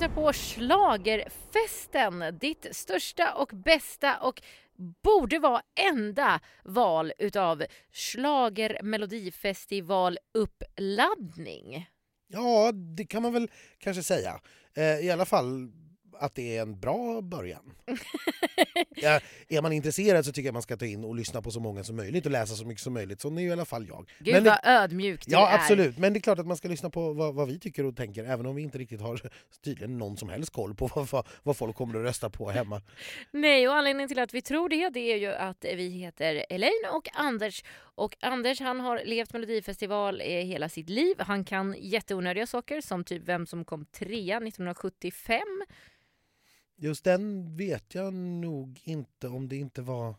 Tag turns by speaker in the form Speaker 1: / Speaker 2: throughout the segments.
Speaker 1: lyssnar på Schlagerfesten, ditt största och bästa och borde vara enda val utav Schlager Melodifestival uppladdning.
Speaker 2: Ja, det kan man väl kanske säga. Eh, I alla fall att det är en bra början. ja, är man intresserad så tycker jag man ska ta in och lyssna på så många som möjligt och läsa så mycket som möjligt. Så är i alla fall jag.
Speaker 1: Gud
Speaker 2: Men
Speaker 1: vad
Speaker 2: det,
Speaker 1: ödmjuk du
Speaker 2: ja,
Speaker 1: är.
Speaker 2: absolut. Men det är klart att man ska lyssna på vad, vad vi tycker och tänker även om vi inte riktigt har tydligen någon som helst koll på vad, vad, vad folk kommer att rösta på hemma.
Speaker 1: Nej, och anledningen till att vi tror det, det är ju att vi heter Elaine och Anders. Och Anders han har levt Melodifestival eh, hela sitt liv. Han kan jätteonödiga saker som typ vem som kom trea 1975.
Speaker 2: Just den vet jag nog inte om det inte var...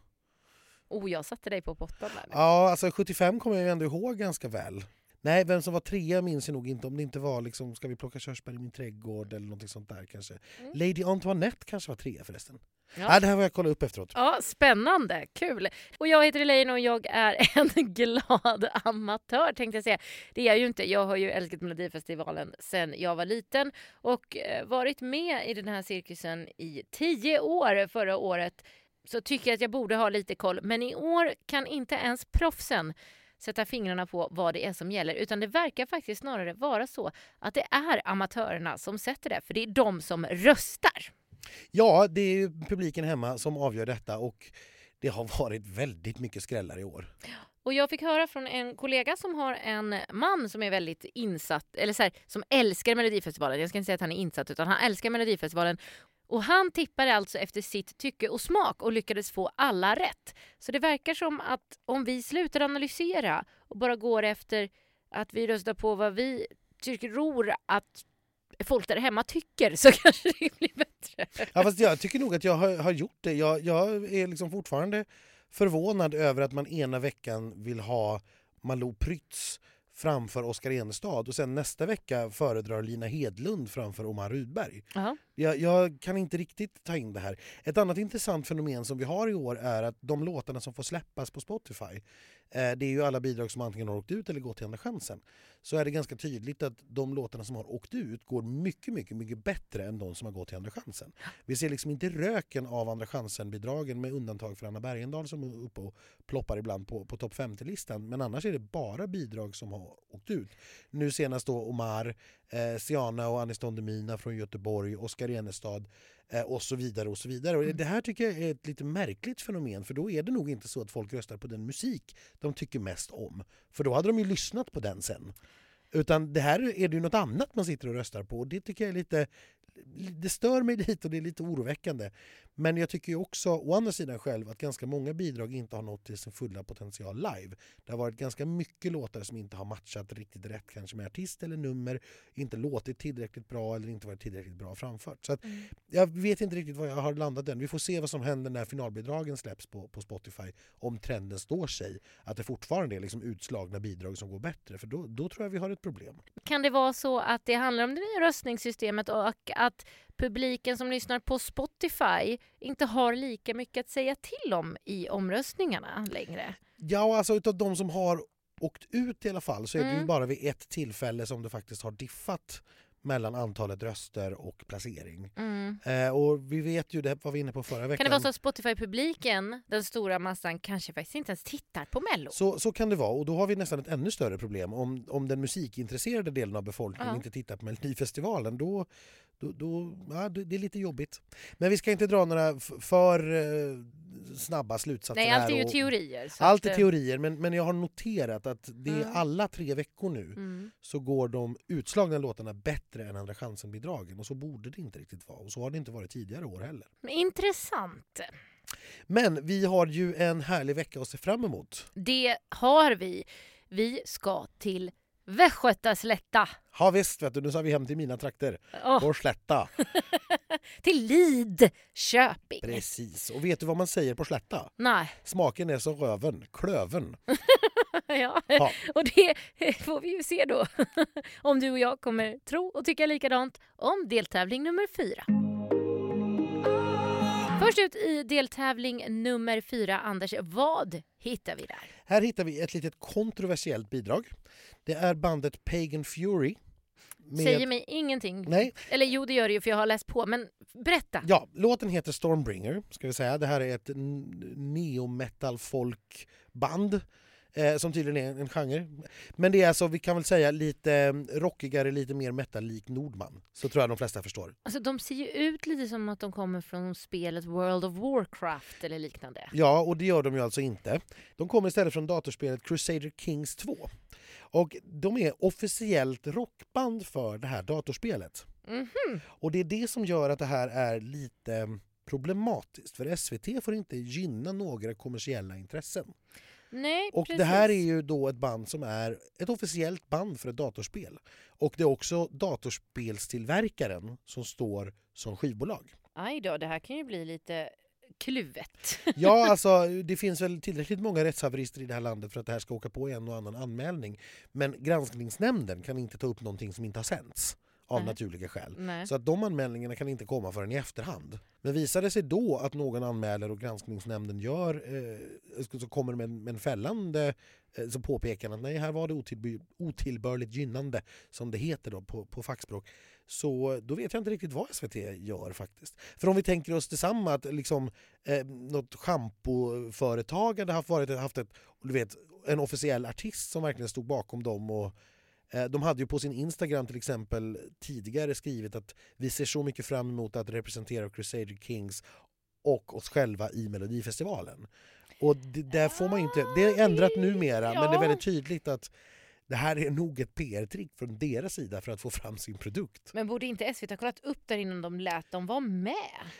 Speaker 1: Oh, jag satte dig på pottan där. nu.
Speaker 2: Ja, alltså 75 kommer jag ändå ihåg ganska väl. Nej, vem som var trea minns jag nog inte. Om det inte var liksom, ska vi plocka körsbär i min trädgård eller något sånt där kanske.
Speaker 1: Mm.
Speaker 2: Lady Antoinette kanske var trea förresten.
Speaker 1: Ja.
Speaker 2: Ja. det här var jag kolla upp efteråt.
Speaker 1: Ja, spännande, kul. Och jag heter Elaine och jag är en glad amatör tänkte jag säga. Det är jag ju inte. Jag har ju älskat Melodifestivalen sedan jag var liten och eh, varit med i den här cirkusen i tio år förra året. Så tycker jag att jag borde ha lite koll. Men i år kan inte ens proffsen sätta fingrarna på vad det är som gäller utan det verkar faktiskt snarare vara så att det är amatörerna som sätter det för det är de som röstar.
Speaker 2: Ja, det är publiken hemma som avgör detta och det har varit väldigt mycket skrällar i år.
Speaker 1: Och jag fick höra från en kollega som har en man som är väldigt insatt, eller så här, som älskar Melodifestivalen. Jag ska inte säga att han är insatt, utan han älskar Melodifestivalen. Och han tippade alltså efter sitt tycke och smak och lyckades få alla rätt. Så det verkar som att om vi slutar analysera och bara går efter att vi röstar på vad vi tror att folk där hemma tycker så kanske det blir bättre.
Speaker 2: Ja, fast jag tycker nog att jag har, har gjort det. Jag, jag är liksom fortfarande förvånad över att man ena veckan vill ha Malou Prytz framför Oskar Enestad och sen nästa vecka föredrar Lina Hedlund framför Omar Rudberg.
Speaker 1: Ja.
Speaker 2: Jag, jag kan inte riktigt ta in det här. Ett annat intressant fenomen som vi har i år är att de låtarna som får släppas på Spotify Eh, det är ju alla bidrag som antingen har åkt ut eller gått till Andra chansen. Så är det ganska tydligt att de låtarna som har åkt ut går mycket, mycket, mycket bättre än de som har gått till Andra chansen. Vi ser liksom inte röken av Andra chansen-bidragen med undantag för Anna Bergendahl som är uppe och ploppar ibland på, på topp 50-listan. Men annars är det bara bidrag som har åkt ut. Nu senast då Omar, eh, Siana och Anis Don Demina från Göteborg, Oskar Enestad och så vidare. och så vidare. Och det här tycker jag är ett lite märkligt fenomen för då är det nog inte så att folk röstar på den musik de tycker mest om. För då hade de ju lyssnat på den sen. Utan det här är det ju något annat man sitter och röstar på och det tycker jag är lite det stör mig lite och det är lite oroväckande. Men jag tycker ju också å andra sidan själv att ganska många bidrag inte har nått till sin fulla potential live. Det har varit ganska mycket låtar som inte har matchat riktigt rätt kanske med artist eller nummer, inte låtit tillräckligt bra eller inte varit tillräckligt bra framfört. Så att
Speaker 1: Mm.
Speaker 2: jag vet inte riktigt var jag har landat än. Vi får se vad som händer när finalbidragen släpps på, på Spotify. Om trenden står sig, att det fortfarande är liksom utslagna bidrag som går bättre. För då, då tror jag vi har ett problem.
Speaker 1: Kan det vara så att det handlar om det nya röstningssystemet och att publiken som lyssnar på Spotify inte har lika mycket att säga till om i omröstningarna längre?
Speaker 2: Ja, alltså utav de som har åkt ut i alla fall så är det ju
Speaker 1: Mm.
Speaker 2: bara vid ett tillfälle som det faktiskt har diffat mellan antalet röster och placering.
Speaker 1: Mm.
Speaker 2: Eh, och vi vet ju, det var vi inne på förra veckan.
Speaker 1: Kan det vara så att Spotify-publiken, den stora massan, kanske faktiskt inte ens tittar på Mello?
Speaker 2: Så, så kan det vara och då har vi nästan ett ännu större problem. Om, om den musikintresserade delen av befolkningen
Speaker 1: Ja.
Speaker 2: inte tittar på Melodifestivalen då, då, då ja, det är lite jobbigt. Men vi ska inte dra några för eh, snabba slutsatser
Speaker 1: Nej, allt är ju
Speaker 2: och-
Speaker 1: teorier.
Speaker 2: Allt är
Speaker 1: eh,
Speaker 2: teorier men, men jag har noterat att det är
Speaker 1: Mm.
Speaker 2: alla tre veckor nu
Speaker 1: Mm.
Speaker 2: så går de utslagna låtarna bättre än Andra chansen-bidragen och så borde det inte riktigt vara och så har det inte varit tidigare år heller.
Speaker 1: Men Intressant.
Speaker 2: Men vi har ju en härlig vecka att se fram emot.
Speaker 1: Det har vi. Vi ska till Västgötaslätta.
Speaker 2: Ja visst, vet du, nu sa vi hem till mina trakter.
Speaker 1: Åh,
Speaker 2: På Slätta.
Speaker 1: till Lidköping.
Speaker 2: Precis. Och vet du vad man säger på Slätta?
Speaker 1: Nej.
Speaker 2: Smaken är som röven, klöven.
Speaker 1: ja.
Speaker 2: Ja.
Speaker 1: Och det får vi ju se då. om du och jag kommer tro och tycka likadant om deltävling nummer fyra. Först ut i deltävling nummer fyra, Anders, vad hittar vi där?
Speaker 2: Här hittar vi ett litet kontroversiellt bidrag. Det är bandet Pagan Fury Med...
Speaker 1: Säger mig ingenting.
Speaker 2: Nej.
Speaker 1: Eller jo, det gör det ju för jag har läst på. Men berätta.
Speaker 2: Ja, låten heter Stormbringer. Ska vi säga. Det här är ett neo-metal folkband eh, som tydligen är en genre. Men det är alltså, vi kan väl säga, lite eh, rockigare, lite mer metal-lik Nordman. Så tror jag de flesta förstår.
Speaker 1: Alltså, de ser ju ut lite som att de kommer från spelet World of Warcraft eller liknande.
Speaker 2: Ja, och det gör de ju alltså inte. De kommer istället från datorspelet Crusader Kings 2. Och de är officiellt rockband för det här datorspelet.
Speaker 1: Mm -hmm.
Speaker 2: Och det är det som gör att det här är lite problematiskt. För SVT får inte gynna några kommersiella intressen.
Speaker 1: Nej,
Speaker 2: och
Speaker 1: precis.
Speaker 2: det här är ju då ett band som är ett officiellt band för ett datorspel. Och det är också datorspelstillverkaren som står som skivbolag.
Speaker 1: Aj då, det här kan ju bli lite kluvet.
Speaker 2: ja, alltså det finns väl tillräckligt många rättshaverister i det här landet för att det här ska åka på en och annan anmälning. Men granskningsnämnden kan inte ta upp någonting som inte har sänts av
Speaker 1: Nej.
Speaker 2: naturliga skäl.
Speaker 1: Nej.
Speaker 2: Så att de anmälningarna kan inte komma förrän i efterhand. Men visar det sig då att någon anmäler och granskningsnämnden gör, eh, så kommer med, med en fällande eh, så påpekar att nej, här var det otillbörligt gynnande som det heter då på, på fackspråk. Så då vet jag inte riktigt vad SVT gör faktiskt. För om vi tänker oss detsamma att liksom, eh, något schampoföretag hade haft, varit, haft ett, du vet, en officiell artist som verkligen stod bakom dem och de hade ju på sin Instagram till exempel tidigare skrivit att vi ser så mycket fram emot att representera Crusader Kings och oss själva i Melodifestivalen. Och det, där får man inte, det är ändrat numera men det är väldigt tydligt att det här är nog ett PR-trick från deras sida för att få fram sin produkt.
Speaker 1: Men borde inte SVT ha kollat upp där innan de lät dem vara med?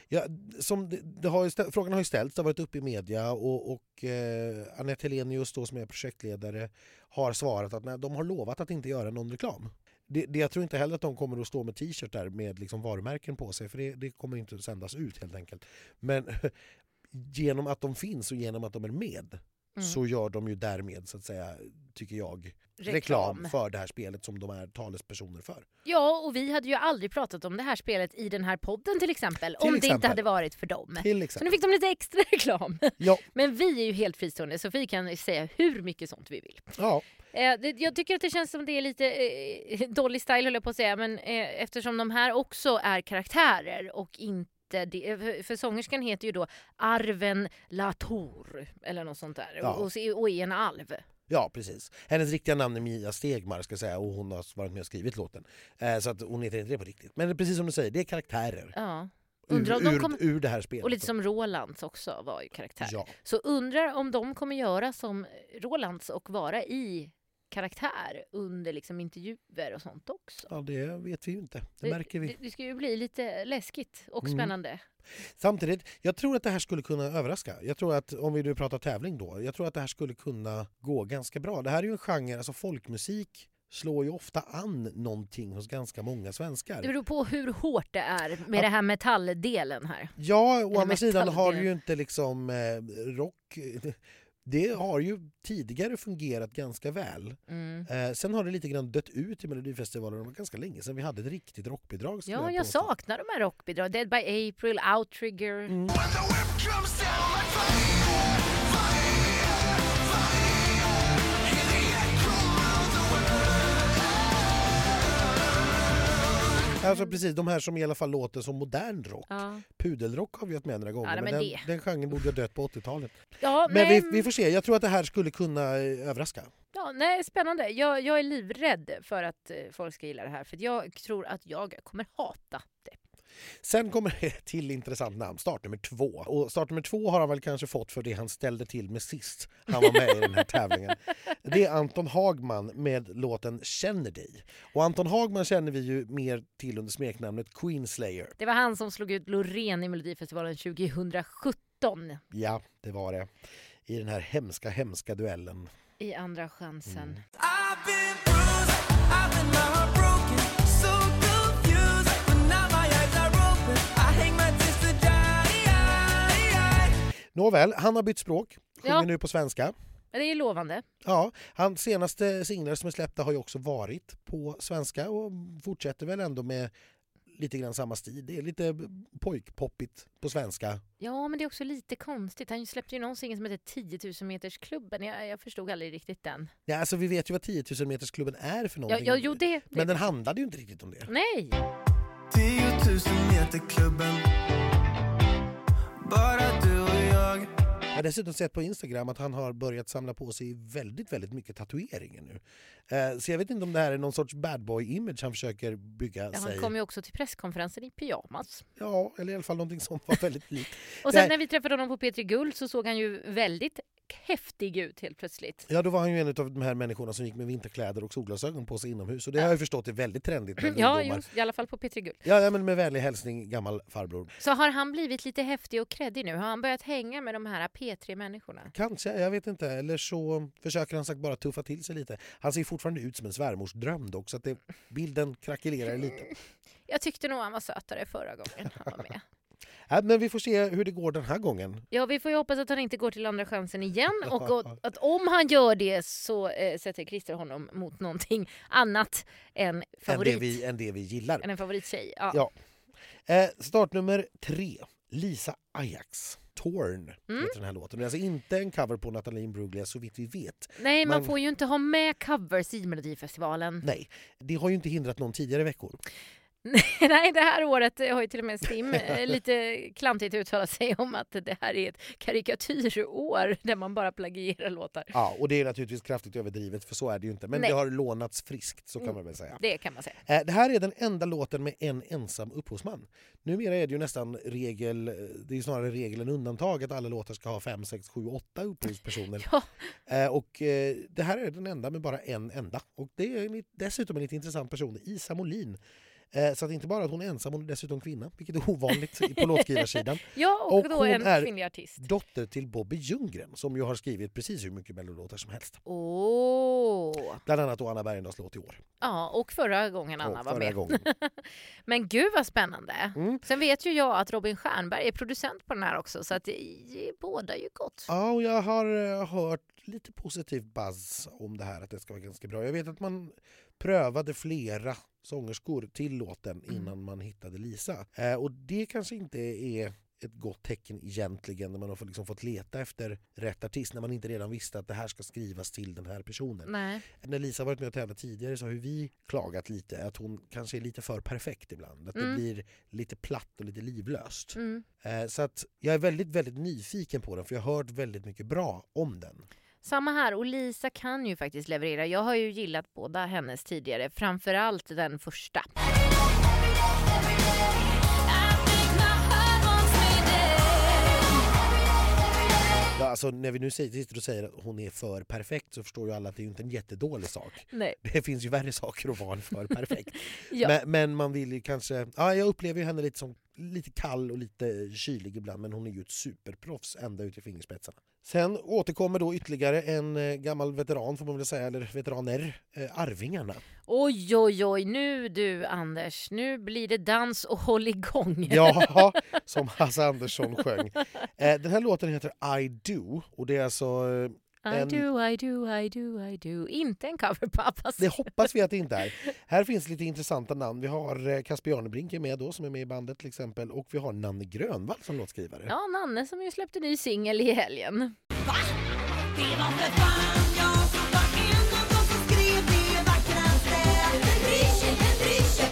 Speaker 2: Ja, som det, det har ställ, frågan har ju ställts, det har varit uppe i media och, och eh, Anette Helenius då, som är projektledare har svarat att nej, de har lovat att inte göra någon reklam. Det, det, jag tror inte heller att de kommer att stå med t-shirtar med liksom varumärken på sig för det, det kommer inte att sändas ut helt enkelt. Men genom att de finns och genom att de är med mm. så gör de ju därmed, så att säga, tycker jag, reklam. reklam. för det här spelet som de är talespersoner för.
Speaker 1: Ja, och vi hade ju aldrig pratat om det här spelet i den här podden till exempel
Speaker 2: till
Speaker 1: om
Speaker 2: exempel.
Speaker 1: det inte hade varit för dem. Så nu fick de lite extra reklam.
Speaker 2: Ja.
Speaker 1: Men vi är ju helt fristående så vi kan säga hur mycket sånt vi vill.
Speaker 2: Ja.
Speaker 1: Eh, jag tycker att det känns som det är lite eh, Dolly style höll jag på att säga men eh, eftersom de här också är karaktärer och inte det, för sångerskan heter ju då Arven Latour eller något sånt där
Speaker 2: Ja.
Speaker 1: och, och är en alv.
Speaker 2: Ja, precis. Hennes riktiga namn är Mia Stegmar ska säga, och hon har varit med och skrivit låten. Eh, så att hon heter inte det på riktigt. Men precis som du säger, det är karaktärer
Speaker 1: Ja. Undrar om de
Speaker 2: ur,
Speaker 1: kommer-
Speaker 2: ur det här spelet.
Speaker 1: Och lite som Rolands också var ju karaktär.
Speaker 2: Ja.
Speaker 1: Så undrar om de kommer göra som Rolands och vara i karaktär under liksom intervjuer och sånt också.
Speaker 2: ja, det vet vi ju inte. Det märker vi.
Speaker 1: Det, det ska ju bli lite läskigt och
Speaker 2: Mm.
Speaker 1: spännande.
Speaker 2: Samtidigt, jag tror att det här skulle kunna överraska. Jag tror att, om vi nu pratar tävling då, jag tror att det här skulle kunna gå ganska bra. Det här är ju en genre, alltså folkmusik slår ju ofta an någonting hos ganska många svenskar.
Speaker 1: Det beror på hur hårt det är med
Speaker 2: Ja.
Speaker 1: det här metalldelen här.
Speaker 2: Ja, å andra sidan har
Speaker 1: metalldelen.
Speaker 2: ju inte liksom eh, rock... Det har ju tidigare fungerat ganska väl.
Speaker 1: Mm.
Speaker 2: Eh, sen har det lite grann dött ut i Melodifestivalen. Det var ganska länge sedan vi hade ett riktigt rockbidrag.
Speaker 1: Ja, jag
Speaker 2: påstå.
Speaker 1: saknar de här rockbidragen. Dead by April, Outrigger.
Speaker 2: Mm. Alltså precis, de här som i alla fall låter som modern rock.
Speaker 1: Ja.
Speaker 2: Pudelrock har vi haft med några gånger,
Speaker 1: Ja,
Speaker 2: men,
Speaker 1: men
Speaker 2: den,
Speaker 1: det-
Speaker 2: den genren borde ha dött på 80-talet.
Speaker 1: Ja,
Speaker 2: Men vi, vi får se, jag tror att det här skulle kunna eh, överraska.
Speaker 1: Ja, nej, spännande. Jag, jag är livrädd för att eh, folk ska gilla det här. För jag tror att jag kommer hata det.
Speaker 2: Sen kommer ett till intressant namn, startnummer två. Och startnummer två har han väl kanske fått för det han ställde till med sist han var med i den här tävlingen. Det är Anton Hagman med låten Känner dig. Och Anton Hagman känner vi ju mer till under smeknamnet Queenslayer.
Speaker 1: Det var han som slog ut Loreen i Melodifestivalen 2017
Speaker 2: Ja, det var det. I den här hemska, hemska duellen.
Speaker 1: i Andra chansen.
Speaker 2: Mm. Nåväl, han har bytt språk. Sjunger
Speaker 1: Ja.
Speaker 2: nu på svenska.
Speaker 1: Men det är lovande.
Speaker 2: Ja, hans senaste singlar som är släppta har ju också varit på svenska och fortsätter väl ändå med lite grann samma stil. Det är lite pojkpoppigt på svenska.
Speaker 1: Ja, men det är också lite konstigt. Han släppte ju någon singel som heter 10 000 metersklubben. Jag, jag förstod aldrig riktigt den.
Speaker 2: Ja, alltså, vi vet ju vad 10 000 metersklubben är för
Speaker 1: Ja,
Speaker 2: någonting.
Speaker 1: ja, jo, det, det.
Speaker 2: Men den handlade ju inte riktigt om det.
Speaker 1: Nej!
Speaker 3: 10 000 meter klubben bara du och jag.
Speaker 2: Jag har dessutom sett på Instagram att han har börjat samla på sig väldigt, väldigt mycket tatueringar nu. Eh, Så jag vet inte om det här är någon sorts bad boy-image han försöker bygga
Speaker 1: Ja,
Speaker 2: sig.
Speaker 1: han kom ju också till presskonferensen i pyjamas.
Speaker 2: Ja, eller i alla fall någonting som var väldigt likt.
Speaker 1: Och sen när vi träffade honom på P3 Guld så såg han ju väldigt häftig ut helt plötsligt.
Speaker 2: Ja, då var han ju en av de här människorna som gick med vinterkläder och solglasögon på sig inomhus. Och det har jag förstått är väldigt trendigt bland
Speaker 1: Ja, just, i alla fall på P3 Guld.
Speaker 2: Ja, ja, men med vänlig hälsning gammal farbror.
Speaker 1: Så har han blivit lite häftig och kreddig nu? Har han börjat hänga med de här P3-människorna?
Speaker 2: Kanske, jag vet inte. Eller så försöker han sagt bara tuffa till sig lite. Han ser fortfarande ut som en svärmorsdröm dock, så att det, bilden krackelerar lite.
Speaker 1: Jag tyckte nog han var sötare förra gången han var med.
Speaker 2: Ja, men vi får se hur det går den här gången.
Speaker 1: Ja, vi får ju hoppas att han inte går till Andra chansen igen och, att om han gör det så eh, sätter Christer honom mot någonting annat än
Speaker 2: Än
Speaker 1: favorit.
Speaker 2: det, vi, än det vi gillar.
Speaker 1: Än en favorittjej. Ja.
Speaker 2: Ja. Eh, startnummer tre. Lisa Ajax. Torn
Speaker 1: Mm.
Speaker 2: heter den här låten. Det är alltså inte en cover på Nathalie Imbruglia så vitt vi vet.
Speaker 1: Nej, man
Speaker 2: Man-
Speaker 1: får ju inte ha med covers i Melodifestivalen.
Speaker 2: Nej, det har ju inte hindrat någon tidigare veckor.
Speaker 1: Nej, det här året har ju till och med Stim eh, lite klantigt uttalat sig om att det här är ett karikatyrår där man bara plagierar låtar.
Speaker 2: Ja, och det är naturligtvis kraftigt överdrivet för så är det ju inte. Men
Speaker 1: Nej.
Speaker 2: det har lånats friskt så kan man väl säga.
Speaker 1: Det kan man säga.
Speaker 2: Eh, Det här är den enda låten med en ensam upphovsman. Numera är det ju nästan regel, eh, det är snarare regel än undantag att alla låtar ska ha fem, sex, sju, åtta upphovspersoner.
Speaker 1: Ja,
Speaker 2: Och det här är den enda med bara en enda. Och det är dessutom en lite intressant person, Isa Molin. Eh, Så att inte bara att hon är ensam, hon är dessutom kvinna, vilket är ovanligt på låtskrivarsidan.
Speaker 1: ja och,
Speaker 2: Och
Speaker 1: då
Speaker 2: hon
Speaker 1: en
Speaker 2: är-
Speaker 1: kvinnlig artist.
Speaker 2: Dotter till Bobby Ljunggren som ju har skrivit precis hur mycket mellolåtar som helst.
Speaker 1: Åh!
Speaker 2: Bland annat då Anna Bergendahls låt i år.
Speaker 1: Ja, och förra gången Anna
Speaker 2: Och
Speaker 1: var med.
Speaker 2: gången.
Speaker 1: Men gud vad spännande!
Speaker 2: Mm.
Speaker 1: Sen vet ju jag att Robin Stjernberg är producent på den här också så att det, det båda ju gott.
Speaker 2: Ja, och jag har eh, hört lite positiv buzz om det här, att det ska vara ganska bra. Jag vet att man prövade flera sångerskor till låten
Speaker 1: Mm.
Speaker 2: innan man hittade Lisa. Eh, och det kanske inte är ett gott tecken egentligen när man har fått- liksom fått leta efter rätt artist när man inte redan visste att det här ska skrivas till den här personen.
Speaker 1: Nej.
Speaker 2: När Lisa varit med och tävlat tidigare så har vi klagat lite att hon kanske är lite för perfekt ibland. Att det
Speaker 1: Mm.
Speaker 2: blir lite platt och lite livlöst.
Speaker 1: Mm.
Speaker 2: Eh, Så att jag är väldigt, väldigt nyfiken på den för jag har hört väldigt mycket bra om den.
Speaker 1: Samma här, och Lisa kan ju faktiskt leverera. Jag har ju gillat båda hennes tidigare, framförallt den första.
Speaker 2: Ja, alltså, när vi nu sitter och säger att hon är för perfekt så förstår ju alla att det är inte en jättedålig sak.
Speaker 1: Nej.
Speaker 2: Det finns ju värre saker att vara än för perfekt.
Speaker 1: Ja.
Speaker 2: men, men man vill ju kanske... Ja, jag upplever ju henne lite som lite kall och lite kylig ibland men hon är ju ett superproffs ända ut i fingerspetsarna. Sen återkommer då ytterligare en eh, gammal veteran får man väl säga, eller veteraner, eh, Arvingarna.
Speaker 1: Oj, oj, oj, nu du Anders, nu blir det dans och håll igång.
Speaker 2: Ja, som Hasse Andersson sjöng. Eh, den här låten heter I Do och det är alltså...
Speaker 1: I
Speaker 2: en-
Speaker 1: do, I do, I do, I do. Inte en cover på Abbas.
Speaker 2: Det hoppas vi att det inte är. Här finns lite intressanta namn. Vi har eh, Casper Janebrink är med då, som är med i bandet till exempel. Och vi har Nanne Grönvall som låtskrivare.
Speaker 1: Ja, Nanne som ju släppte ny singel i helgen.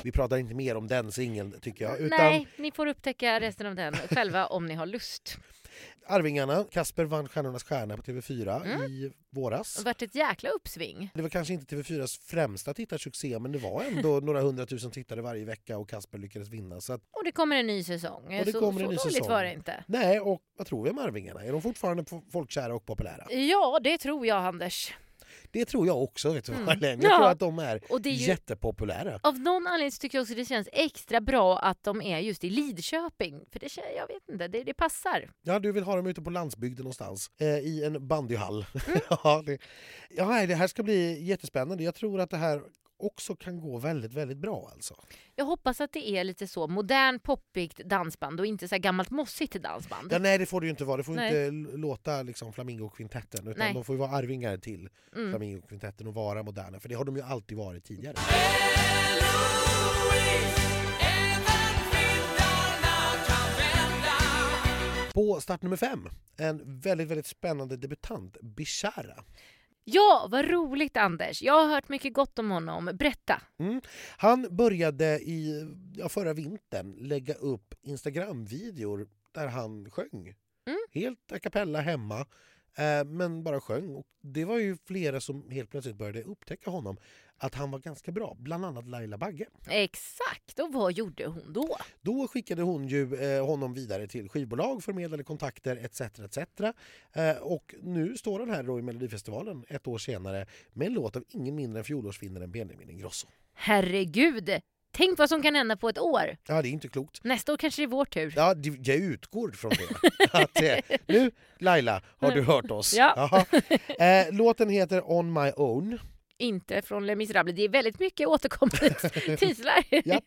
Speaker 2: Vi pratar inte mer om den singeln tycker jag. Utan
Speaker 1: Nej, ni får upptäcka resten av den själva om ni har lust.
Speaker 2: Arvingarna, Kasper vann Stjärnornas stjärna på TV4
Speaker 1: Mm.
Speaker 2: i
Speaker 1: Det
Speaker 2: våras.
Speaker 1: har varit ett jäkla uppsving.
Speaker 2: Det var kanske inte TV4s främsta tittarsuccé men det var ändå några hundratusen tittare varje vecka och Kasper lyckades vinna. Så att,
Speaker 1: Och det kommer en ny säsong.
Speaker 2: Och det
Speaker 1: så
Speaker 2: kommer en
Speaker 1: så
Speaker 2: ny
Speaker 1: dåligt
Speaker 2: säsong.
Speaker 1: var det inte.
Speaker 2: nej, och vad tror vi om Arvingarna? Är de fortfarande folkkära och populära?
Speaker 1: Ja, det tror jag Anders.
Speaker 2: Det tror jag också. Vet du
Speaker 1: Mm.
Speaker 2: Jag
Speaker 1: Ja.
Speaker 2: tror att de är,
Speaker 1: Och det är ju-
Speaker 2: jättepopulära.
Speaker 1: Av någon anledning tycker jag också det känns extra bra att de är just i Lidköping. För det, jag vet inte, det, det passar.
Speaker 2: Ja, du vill ha dem ute på landsbygden någonstans. Eh, I en bandyhall.
Speaker 1: Mm.
Speaker 2: ja, det, ja, det här ska bli jättespännande. Jag tror att det här också kan gå väldigt, väldigt bra alltså.
Speaker 1: Jag hoppas att det är lite så modern poppigt dansband och inte så här gammalt mossigt dansband.
Speaker 2: Ja, nej det får det ju inte vara, det får
Speaker 1: Nej.
Speaker 2: inte låta liksom Flamingo-kvintetten utan
Speaker 1: Nej.
Speaker 2: de får ju vara arvingar till
Speaker 1: Mm.
Speaker 2: Flamingo-kvintetten och vara moderna för det har de ju alltid varit tidigare. På start nummer fem, en väldigt, väldigt spännande debutant, Bishara.
Speaker 1: Ja, vad roligt Anders. Jag har hört mycket gott om honom. Berätta.
Speaker 2: Han började i ja, förra vintern lägga upp Instagram-videor där han sjöng.
Speaker 1: Mm.
Speaker 2: Helt a cappella hemma, eh, men bara sjöng. Och det var ju flera som helt plötsligt började upptäcka honom, att han var ganska bra. Bland annat Laila Bagge.
Speaker 1: Exakt, och vad gjorde hon då?
Speaker 2: Då skickade hon ju eh, honom vidare till skivbolag, förmedlade kontakter etc. etc. Eh, och nu står han här då i Melodifestivalen ett år senare med en låt av ingen mindre än fjolårsvinnaren Benjamin Ingrosso.
Speaker 1: Herregud! Tänk vad som kan hända på ett år.
Speaker 2: Ja, det är inte klokt.
Speaker 1: Nästa år kanske det är vår tur.
Speaker 2: Ja, det- jag utgår från det. Att, eh, nu, Laila, har du hört oss?
Speaker 1: Ja.
Speaker 2: Jaha. Eh, låten heter On My Own.
Speaker 1: Inte från Les Misérables. Det är väldigt mycket återkommande titlar.
Speaker 2: Ja.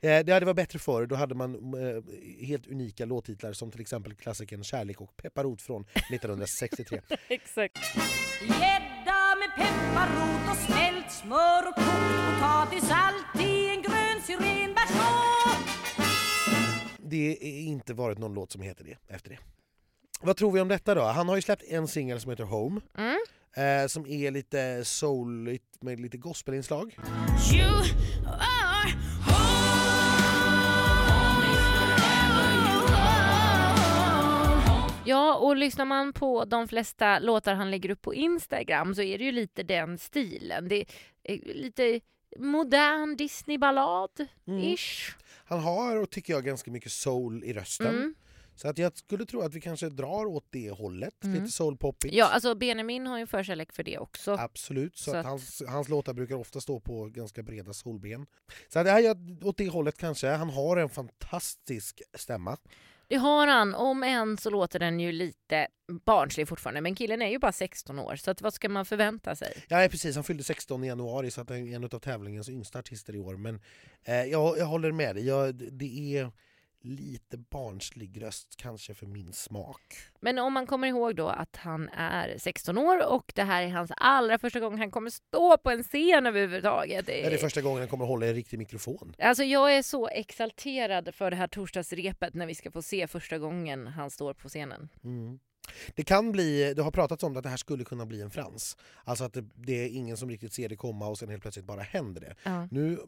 Speaker 2: Eh, det hade varit bättre förr. Då hade man eh, helt unika låttitlar som till exempel klassikern Kärlek och pepparrot från 1963.
Speaker 1: Exakt.
Speaker 4: Gädda med pepparrot och smält smör och kokt potatis allt i en grön syrenbärssås
Speaker 2: Det är inte varit någon låt som heter det efter det. Vad tror vi om detta då? Han har ju släppt en singel som heter Home.
Speaker 1: Mm.
Speaker 2: Eh, som är lite souligt med lite gospelinslag.
Speaker 4: You are
Speaker 1: Ja, och lyssnar man på de flesta låtar han lägger upp på Instagram så är det ju lite den stilen. Det är lite modern Disney-ballad-ish.
Speaker 2: Mm. Han har, och tycker jag, ganska mycket soul i rösten.
Speaker 1: Mm.
Speaker 2: Så att jag skulle tro att vi kanske drar åt det hållet.
Speaker 1: Mm.
Speaker 2: Lite soulpoppigt.
Speaker 1: Ja, alltså Benjamin har ju förkärlek för det också.
Speaker 2: Absolut, så,
Speaker 1: Så
Speaker 2: att
Speaker 1: att-
Speaker 2: hans, hans låtar brukar ofta stå på ganska breda solben. Så att, ja, åt det hållet kanske. Han har en fantastisk stämma.
Speaker 1: Det har han, om än så låter den ju lite barnslig fortfarande. Men killen är ju bara 16 år, så att vad ska man förvänta sig?
Speaker 2: Ja, precis, han fyllde 16 i januari så att han är en av tävlingens yngsta artister i år. Men eh, jag, jag håller med dig. Jag, det är lite barnslig röst kanske för min smak.
Speaker 1: Men om man kommer ihåg då att han är 16 år och det här är hans allra första gång han kommer stå på en scen överhuvudtaget.
Speaker 2: Det är det första gången han kommer hålla en riktig mikrofon.
Speaker 1: Alltså jag är så exalterad för det här torsdagsrepet när vi ska få se första gången han står på scenen.
Speaker 2: Mm. Det kan bli, det har pratats om att det här skulle kunna bli en frans. Alltså att det, det är ingen som riktigt ser det komma och sen helt plötsligt bara händer det.
Speaker 1: Ja.
Speaker 2: Nu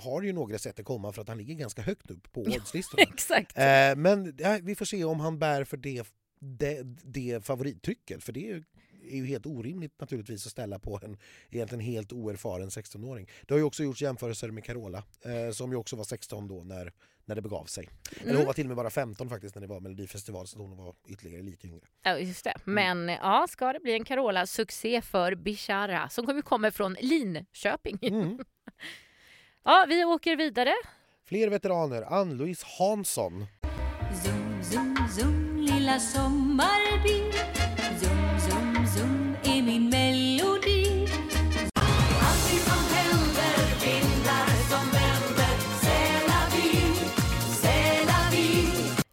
Speaker 2: har ju några sett det komma för att han ligger ganska högt upp på oddslistorna.
Speaker 1: Exakt.
Speaker 2: eh, men ja, vi får se om han bär för det, det, det favorittrycket. För det är ju, är ju helt orimligt naturligtvis att ställa på en egentligen helt oerfaren 16-åring. Det har ju också gjorts jämförelser med Carola eh, som ju också var 16 då när, när det begav sig. Eller hon
Speaker 1: Mm.
Speaker 2: var till och med bara 15 faktiskt när det var Melodifestival så hon var ytterligare lite yngre.
Speaker 1: Ja, just det. Men ja, ska det bli en Carola-succé för Bishara som kommer komma från Linköping.
Speaker 2: Mm.
Speaker 1: Ja, vi åker vidare.
Speaker 2: Fler veteraner, Ann-Louise Hansson.
Speaker 4: Zoom, zoom, zoom, lilla sommarbil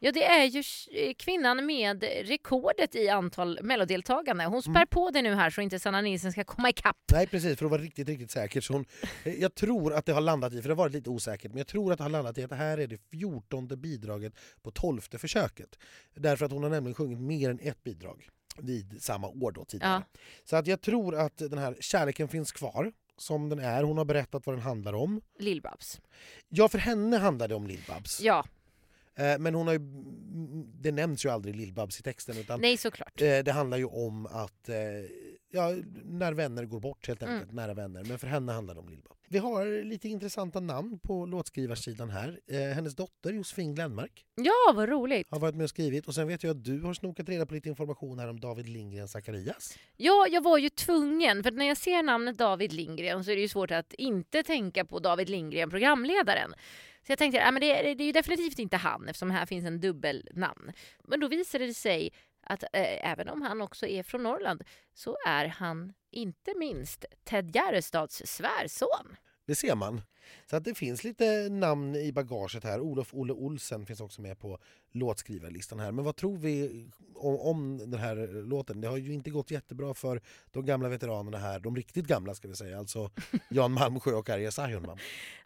Speaker 1: Ja, det är ju eh, kvinnan med rekordet i antal mellodeltagande. Hon spär
Speaker 2: Mm.
Speaker 1: på det nu här så inte Sanna Nilsson ska komma ikapp.
Speaker 2: Nej precis, för att vara riktigt, riktigt säker. Så hon, eh, jag tror att det har landat i, för det har varit lite osäkert, men jag tror att det har landat i att det här är det fjortonde bidraget på tolfte försöket. Därför att hon har nämligen sjungit mer än ett bidrag vid samma år då tidigare. Så att jag tror att den här Kärleken finns kvar, som den är. Hon har berättat vad den handlar om.
Speaker 1: Lill-Babs.
Speaker 2: Ja, för henne handlar det om Lill-Babs.
Speaker 1: Ja,
Speaker 2: Men hon har ju, mm, det nämns ju aldrig Lill-Babs i texten utan
Speaker 1: nej såklart.
Speaker 2: Eh, Det handlar ju om att, eh, ja, när vänner går bort helt
Speaker 1: Mm.
Speaker 2: enkelt, nära vänner. Men för henne handlar det om Lill-Babs. Vi har lite intressanta namn på låtskrivarsidan här. Eh, hennes dotter Josefin Glenmark
Speaker 1: Ja, vad roligt.
Speaker 2: har varit med och skrivit. Och sen vet jag att du har snokat reda på lite information här om David Lindgren Zacharias.
Speaker 1: Ja, jag var ju tvungen, för när jag ser namnet David Lindgren så är det ju svårt att inte tänka på David Lindgren, programledaren. Så jag tänkte, ja, men det, är- det är ju definitivt inte han eftersom här finns en dubbelnamn. Men då visade det sig att eh, även om han också är från Norrland så är han inte minst Ted Gärdestads svärson.
Speaker 2: Det ser man. Så att det finns lite namn i bagaget här. Olof Olle Olsen finns också med på låtskrivarlistan här. Men vad tror vi om, om den här låten? Det har ju inte gått jättebra för de gamla veteranerna här. De riktigt gamla ska vi säga. Alltså Jan Malmsjö och Arja Saijonmaa.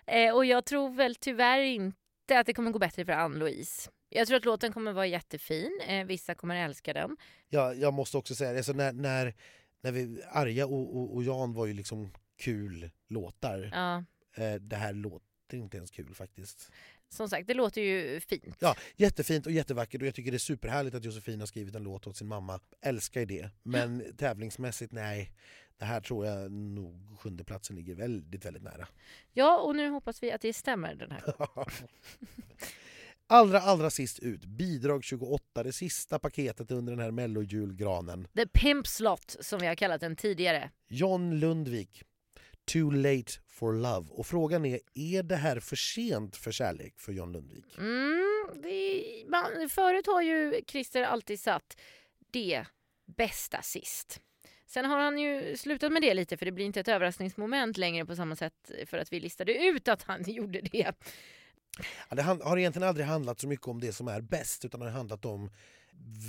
Speaker 1: Eh, och jag tror väl tyvärr inte att det kommer gå bättre för Ann-Louise. Jag tror att låten kommer vara jättefin. Eh, vissa kommer älska den.
Speaker 2: Ja, jag måste också säga det. Alltså när, när, när vi, Arja och, och, och Jan var ju liksom kul låtar.
Speaker 1: Ja,
Speaker 2: Eh, det här låter inte ens kul faktiskt.
Speaker 1: som sagt, det låter ju fint.
Speaker 2: Ja, jättefint och jättevackert och jag tycker det är superhärligt att Josefin har skrivit en låt åt sin mamma. Älskar ju det. Men tävlingsmässigt, nej. Det här tror jag nog sjunde platsen ligger väldigt, väldigt nära.
Speaker 1: Ja, och nu hoppas vi att det stämmer den här.
Speaker 2: Allra, allra sist ut, bidrag 28, det sista paketet under den här mellojulgranen.
Speaker 1: The Pimp Slot som vi har kallat den tidigare.
Speaker 2: John Lundvik, Too late for love. Och frågan är, är det här för sent för kärlek för John Lundvik?
Speaker 1: Mm, det, man, förut har ju Christer alltid satt det bästa sist. Sen har han ju slutat med det lite för det blir inte ett överraskningsmoment längre på samma sätt för att vi listade ut att han gjorde det.
Speaker 2: Ja, det har egentligen aldrig handlat så mycket om det som är bäst utan det har handlat om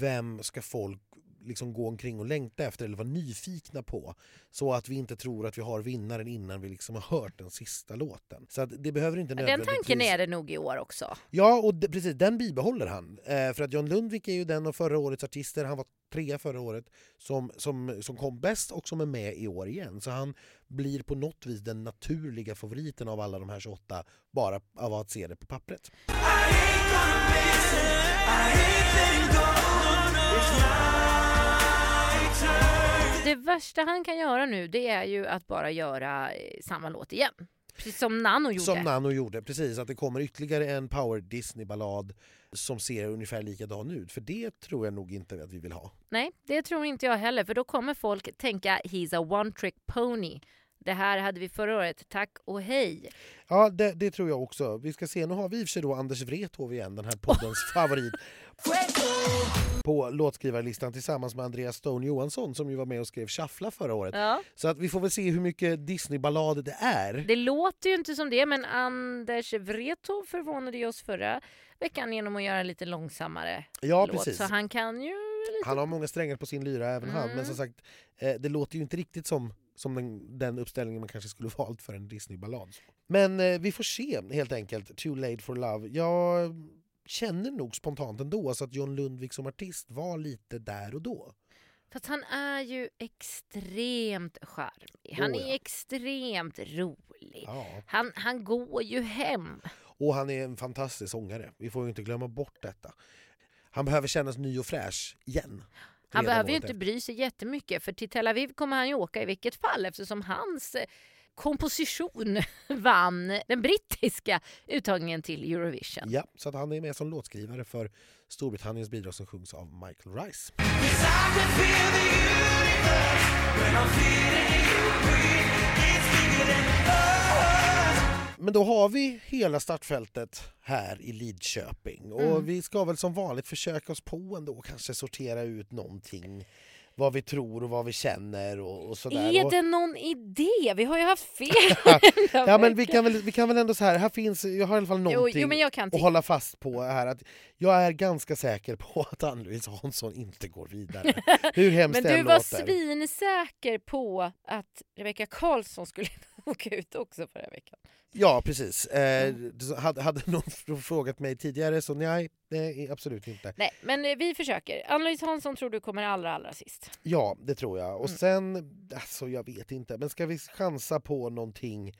Speaker 2: vem ska folk liksom gå omkring och längta efter eller vara nyfikna på. Så att vi inte tror att vi har vinnaren innan vi liksom har hört den sista låten. Så att det behöver inte
Speaker 1: Den
Speaker 2: nödvändigtvis...
Speaker 1: tanken är det nog i år också.
Speaker 2: Ja, och det, precis, den bibehåller han. Eh, för att John Lundvik är ju den av förra årets artister, han var trea förra året, som, som, som kom bäst och som är med i år igen. Så han blir på något vis den naturliga favoriten av alla de här 28, bara av att se det på pappret.
Speaker 1: Det värsta han kan göra nu det är ju att bara göra eh, samma låt igen. Precis som Nano gjorde.
Speaker 2: Som Nano gjorde, precis. Att det kommer ytterligare en Power Disney-ballad som ser ungefär likadan ut. För det tror jag nog inte att vi vill ha.
Speaker 1: Nej, det tror inte jag heller för då kommer folk tänka he's a one trick pony. Det här hade vi förra året, tack och hej.
Speaker 2: Ja, det, det tror jag också. Vi ska se, nu har vi i och för sig då Anders Wrethov igen, den här poddens favorit. På låtskrivarlistan tillsammans med Andreas Stone Johansson som ju var med och skrev Shuffla förra året.
Speaker 1: Ja.
Speaker 2: Så att vi får väl se hur mycket Disney-ballad det är.
Speaker 1: Det låter ju inte som det men Anders Wrethov förvånade ju oss förra veckan genom att göra en lite långsammare
Speaker 2: Ja,
Speaker 1: låt.
Speaker 2: precis.
Speaker 1: Så han kan ju lite...
Speaker 2: Han har många strängar på sin lyra även han,
Speaker 1: Mm.
Speaker 2: men som sagt, eh, det låter ju inte riktigt som, som den, den uppställningen man kanske skulle valt för en Disney-ballad. Men eh, vi får se helt enkelt, Too late for love. Jag känner nog spontant ändå så att John Lundvik som artist var lite där och då.
Speaker 1: Fast han är ju extremt charmig. Han är
Speaker 2: ja.
Speaker 1: extremt rolig.
Speaker 2: Ja.
Speaker 1: Han, han går ju hem.
Speaker 2: Och han är en fantastisk sångare, vi får ju inte glömma bort detta. Han behöver kännas ny och fräsch igen.
Speaker 1: Han behöver ju inte
Speaker 2: efter.
Speaker 1: bry sig jättemycket för till Tel Aviv kommer han ju åka i vilket fall eftersom hans eh, komposition vann den brittiska uttagningen till Eurovision.
Speaker 2: Ja, så att han är med som låtskrivare för Storbritanniens bidrag som sjungs av Michael Rice. Men då har vi hela startfältet här i Lidköping och
Speaker 1: Mm.
Speaker 2: vi ska väl som vanligt försöka oss på ändå kanske sortera ut någonting vad vi tror och vad vi känner och, och sådär.
Speaker 1: Är det någon idé? Vi har ju haft fel.
Speaker 2: Ja men vi kan, väl, vi kan väl ändå så här, här finns, jag har i alla fall
Speaker 1: jo,
Speaker 2: någonting
Speaker 1: jo, kan
Speaker 2: att hålla fast på här att jag är ganska säker på att Ann-Louise Hansson inte går vidare. Hur hemskt
Speaker 1: Men du var
Speaker 2: låter.
Speaker 1: svinsäker på att Rebecca Karlsson skulle åka ut också förra veckan.
Speaker 2: Ja precis. Eh, så hade, hade någon frågat mig tidigare så nej, nej absolut inte.
Speaker 1: Nej, men eh, vi försöker. Ann-Louise Hansson tror du kommer allra, allra sist.
Speaker 2: Ja det tror jag. Och
Speaker 1: Mm.
Speaker 2: sen, alltså jag vet inte, men ska vi chansa på någonting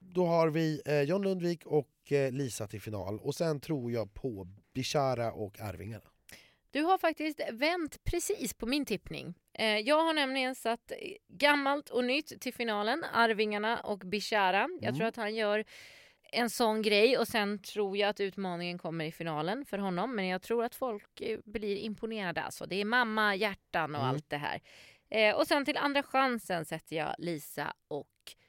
Speaker 2: då har vi eh, John Lundvik och eh, Lisa till final och sen tror jag på Bishara och Arvingarna.
Speaker 1: Du har faktiskt vänt precis på min tippning. Eh, Jag har nämligen satt gammalt och nytt till finalen, Arvingarna och Bishara. Jag
Speaker 2: Mm.
Speaker 1: tror att han gör en sån grej och sen tror jag att utmaningen kommer i finalen för honom. Men jag tror att folk eh, blir imponerade alltså. Det är mamma, hjärtan och
Speaker 2: Mm.
Speaker 1: allt det här. Eh, Och sen till andra chansen sätter jag Lisa och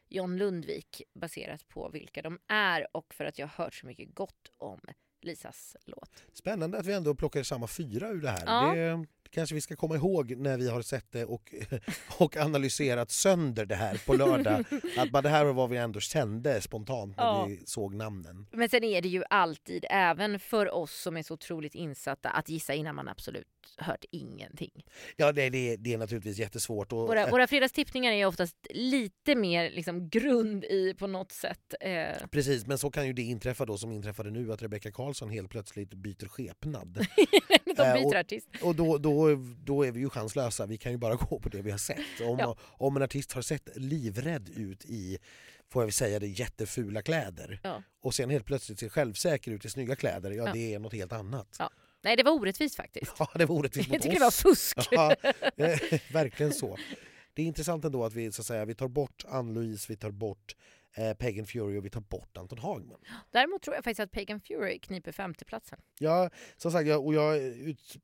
Speaker 1: John Lundvik baserat på vilka de är och för att jag har hört så mycket gott om Lisas låt.
Speaker 2: Spännande att vi ändå plockar samma fyra ur det här.
Speaker 1: Ja.
Speaker 2: Det, kanske vi ska komma ihåg när vi har sett det och, och analyserat sönder det här på lördag. Att bara det här var vad vi ändå kände spontant när
Speaker 1: Ja.
Speaker 2: vi såg namnen.
Speaker 1: Men sen är det ju alltid, även för oss som är så otroligt insatta, att gissa innan man absolut hört ingenting.
Speaker 2: Ja, det, det, det är naturligtvis jättesvårt. Och,
Speaker 1: Våra, våra fredagstippningar är oftast lite mer liksom, grund i på något sätt. Eh,
Speaker 2: Precis, men så kan ju det inträffa då som inträffade nu att Rebecca Karlsson helt plötsligt byter skepnad.
Speaker 1: de
Speaker 2: Eh,
Speaker 1: byter
Speaker 2: och-
Speaker 1: artist.
Speaker 2: Och då, då, då är vi ju chanslösa, vi kan ju bara gå på det vi har sett. Om,
Speaker 1: Ja.
Speaker 2: om en artist har sett livrädd ut i, får jag väl säga det, jättefula kläder
Speaker 1: Ja.
Speaker 2: och sen helt plötsligt ser självsäker ut i snygga kläder, ja,
Speaker 1: Ja.
Speaker 2: det är något helt annat.
Speaker 1: Nej, det var orättvist faktiskt.
Speaker 2: Ja, det var orättvist
Speaker 1: Jag
Speaker 2: mot
Speaker 1: tycker det var
Speaker 2: oss.
Speaker 1: fusk.
Speaker 2: Ja, eh, verkligen så. Det är intressant ändå att vi, så att säga, vi tar bort Ann-Louise, vi tar bort eh, Pagan Fury och vi tar bort Anton Hagman.
Speaker 1: Däremot tror jag faktiskt att Pagan Fury kniper femteplatsen.
Speaker 2: Ja, som sagt, jag, och jag ut,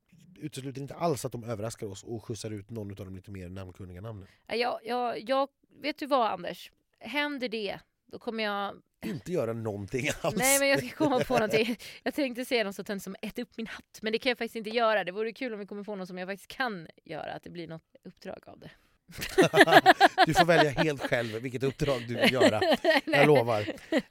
Speaker 2: utesluter inte alls att de överraskar oss och skjutsar ut någon av de lite mer namnkunniga namnen.
Speaker 1: Jag, jag, jag, vet du vad Anders? Händer det, då kommer jag...
Speaker 2: Inte göra någonting alls.
Speaker 1: Nej men jag ska komma på någonting. Jag tänkte säga något så tönt som ät upp min hatt. Men det kan jag faktiskt inte göra. Det vore kul om vi kommer på något som jag faktiskt kan göra. Att det blir något uppdrag av det.
Speaker 2: du får välja helt själv vilket uppdrag du vill göra. Jag lovar.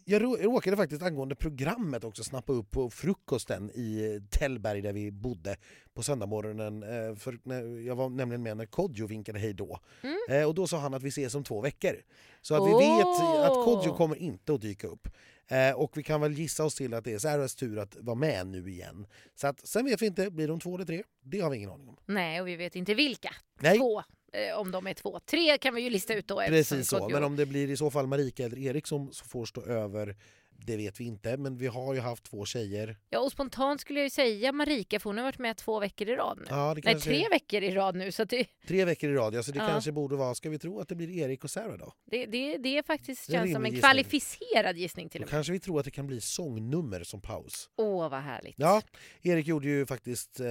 Speaker 2: Jag rå- råkade faktiskt angående programmet också snappa upp på frukosten i Tällberg där vi bodde på söndagmorgonen. eh, För jag var nämligen med när Kodjo vinkade hej då.
Speaker 1: Mm.
Speaker 2: Eh, Och då sa han att vi ses om två veckor. Så att vi vet att Kodjo kommer inte att dyka upp. Eh, Och vi kan väl gissa oss till att det är Sarahs tur att vara med nu igen. Så att, sen vet vi inte, blir de två eller tre? Det har vi ingen aning om.
Speaker 1: Nej och vi vet inte vilka.
Speaker 2: Nej.
Speaker 1: Två. Eh, om de är två. Tre kan vi ju lista ut då.
Speaker 2: Precis så, men om det blir i så fall Marika eller Erik som får stå över, det vet vi inte. Men vi har ju haft två tjejer.
Speaker 1: Ja och spontant skulle jag ju säga Marika för hon har varit med två veckor i rad nu.
Speaker 2: Ja, det
Speaker 1: Nej tre veckor i rad nu så det,
Speaker 2: tre veckor i rad, ja, så det
Speaker 1: Ja.
Speaker 2: kanske borde vara, ska vi tro att det blir Erik och Sarah då?
Speaker 1: det, det, det är faktiskt
Speaker 2: Det är
Speaker 1: känns som en
Speaker 2: gissning.
Speaker 1: kvalificerad gissning till
Speaker 2: Då
Speaker 1: och med.
Speaker 2: kanske vi tror att det kan bli sångnummer som paus.
Speaker 1: Åh vad härligt.
Speaker 2: Ja, Erik gjorde ju faktiskt eh,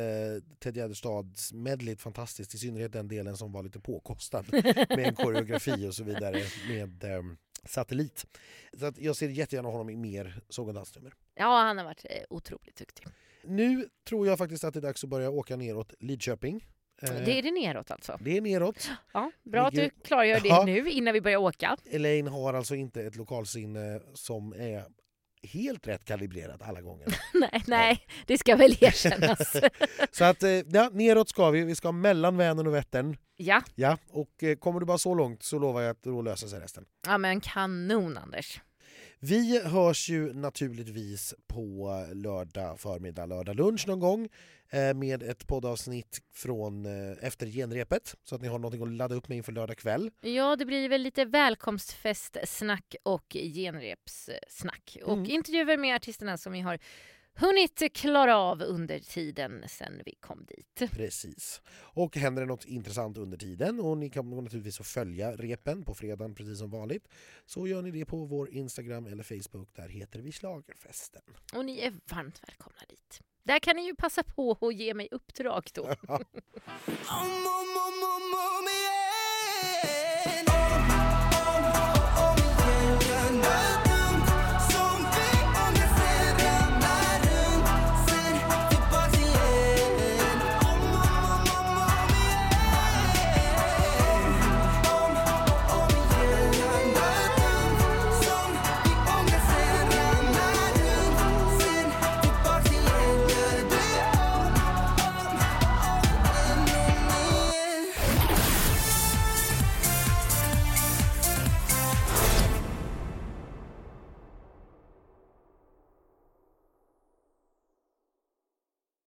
Speaker 2: Ted Gärdestads medleyt fantastiskt, i synnerhet den delen som var lite påkostad med en koreografi och så vidare med eh, satellit. Så att jag ser jättegärna honom i mer sång och dansnummer.
Speaker 1: Ja han har varit eh, otroligt duktig.
Speaker 2: Nu tror jag faktiskt att det är dags att börja åka neråt Lidköping. Eh,
Speaker 1: Det är det neråt alltså.
Speaker 2: det är neråt.
Speaker 1: Ja, bra att du klargör det
Speaker 2: Ja.
Speaker 1: nu innan vi börjar åka.
Speaker 2: Elaine har alltså inte ett lokalsinne som är helt rätt kalibrerat alla gånger.
Speaker 1: nej, nej, det ska väl erkännas.
Speaker 2: Så att, eh, ja, neråt ska vi. Vi ska mellan Vänern och Vättern.
Speaker 1: ja.
Speaker 2: Ja, och eh, kommer du bara så långt så lovar jag att då löser sig resten.
Speaker 1: ja, men kanon Anders.
Speaker 2: Vi hörs ju naturligtvis på lördag förmiddag, lördag lunch någon gång eh, med ett poddavsnitt från eh, efter genrepet så att ni har någonting att ladda upp med inför lördag kväll.
Speaker 1: Ja, det blir väl lite välkomstfestsnack och genrepssnack. Och
Speaker 2: Mm.
Speaker 1: intervjuer med artisterna som vi har hunnit klara av under tiden sen vi kom dit.
Speaker 2: Precis. Och händer det något intressant under tiden och ni kan naturligtvis få följa repen på fredagen precis som vanligt så gör ni det på vår Instagram eller Facebook. Där heter vi Schlagerfesten.
Speaker 1: Och ni är varmt välkomna dit. Där kan ni ju passa på att ge mig uppdrag då.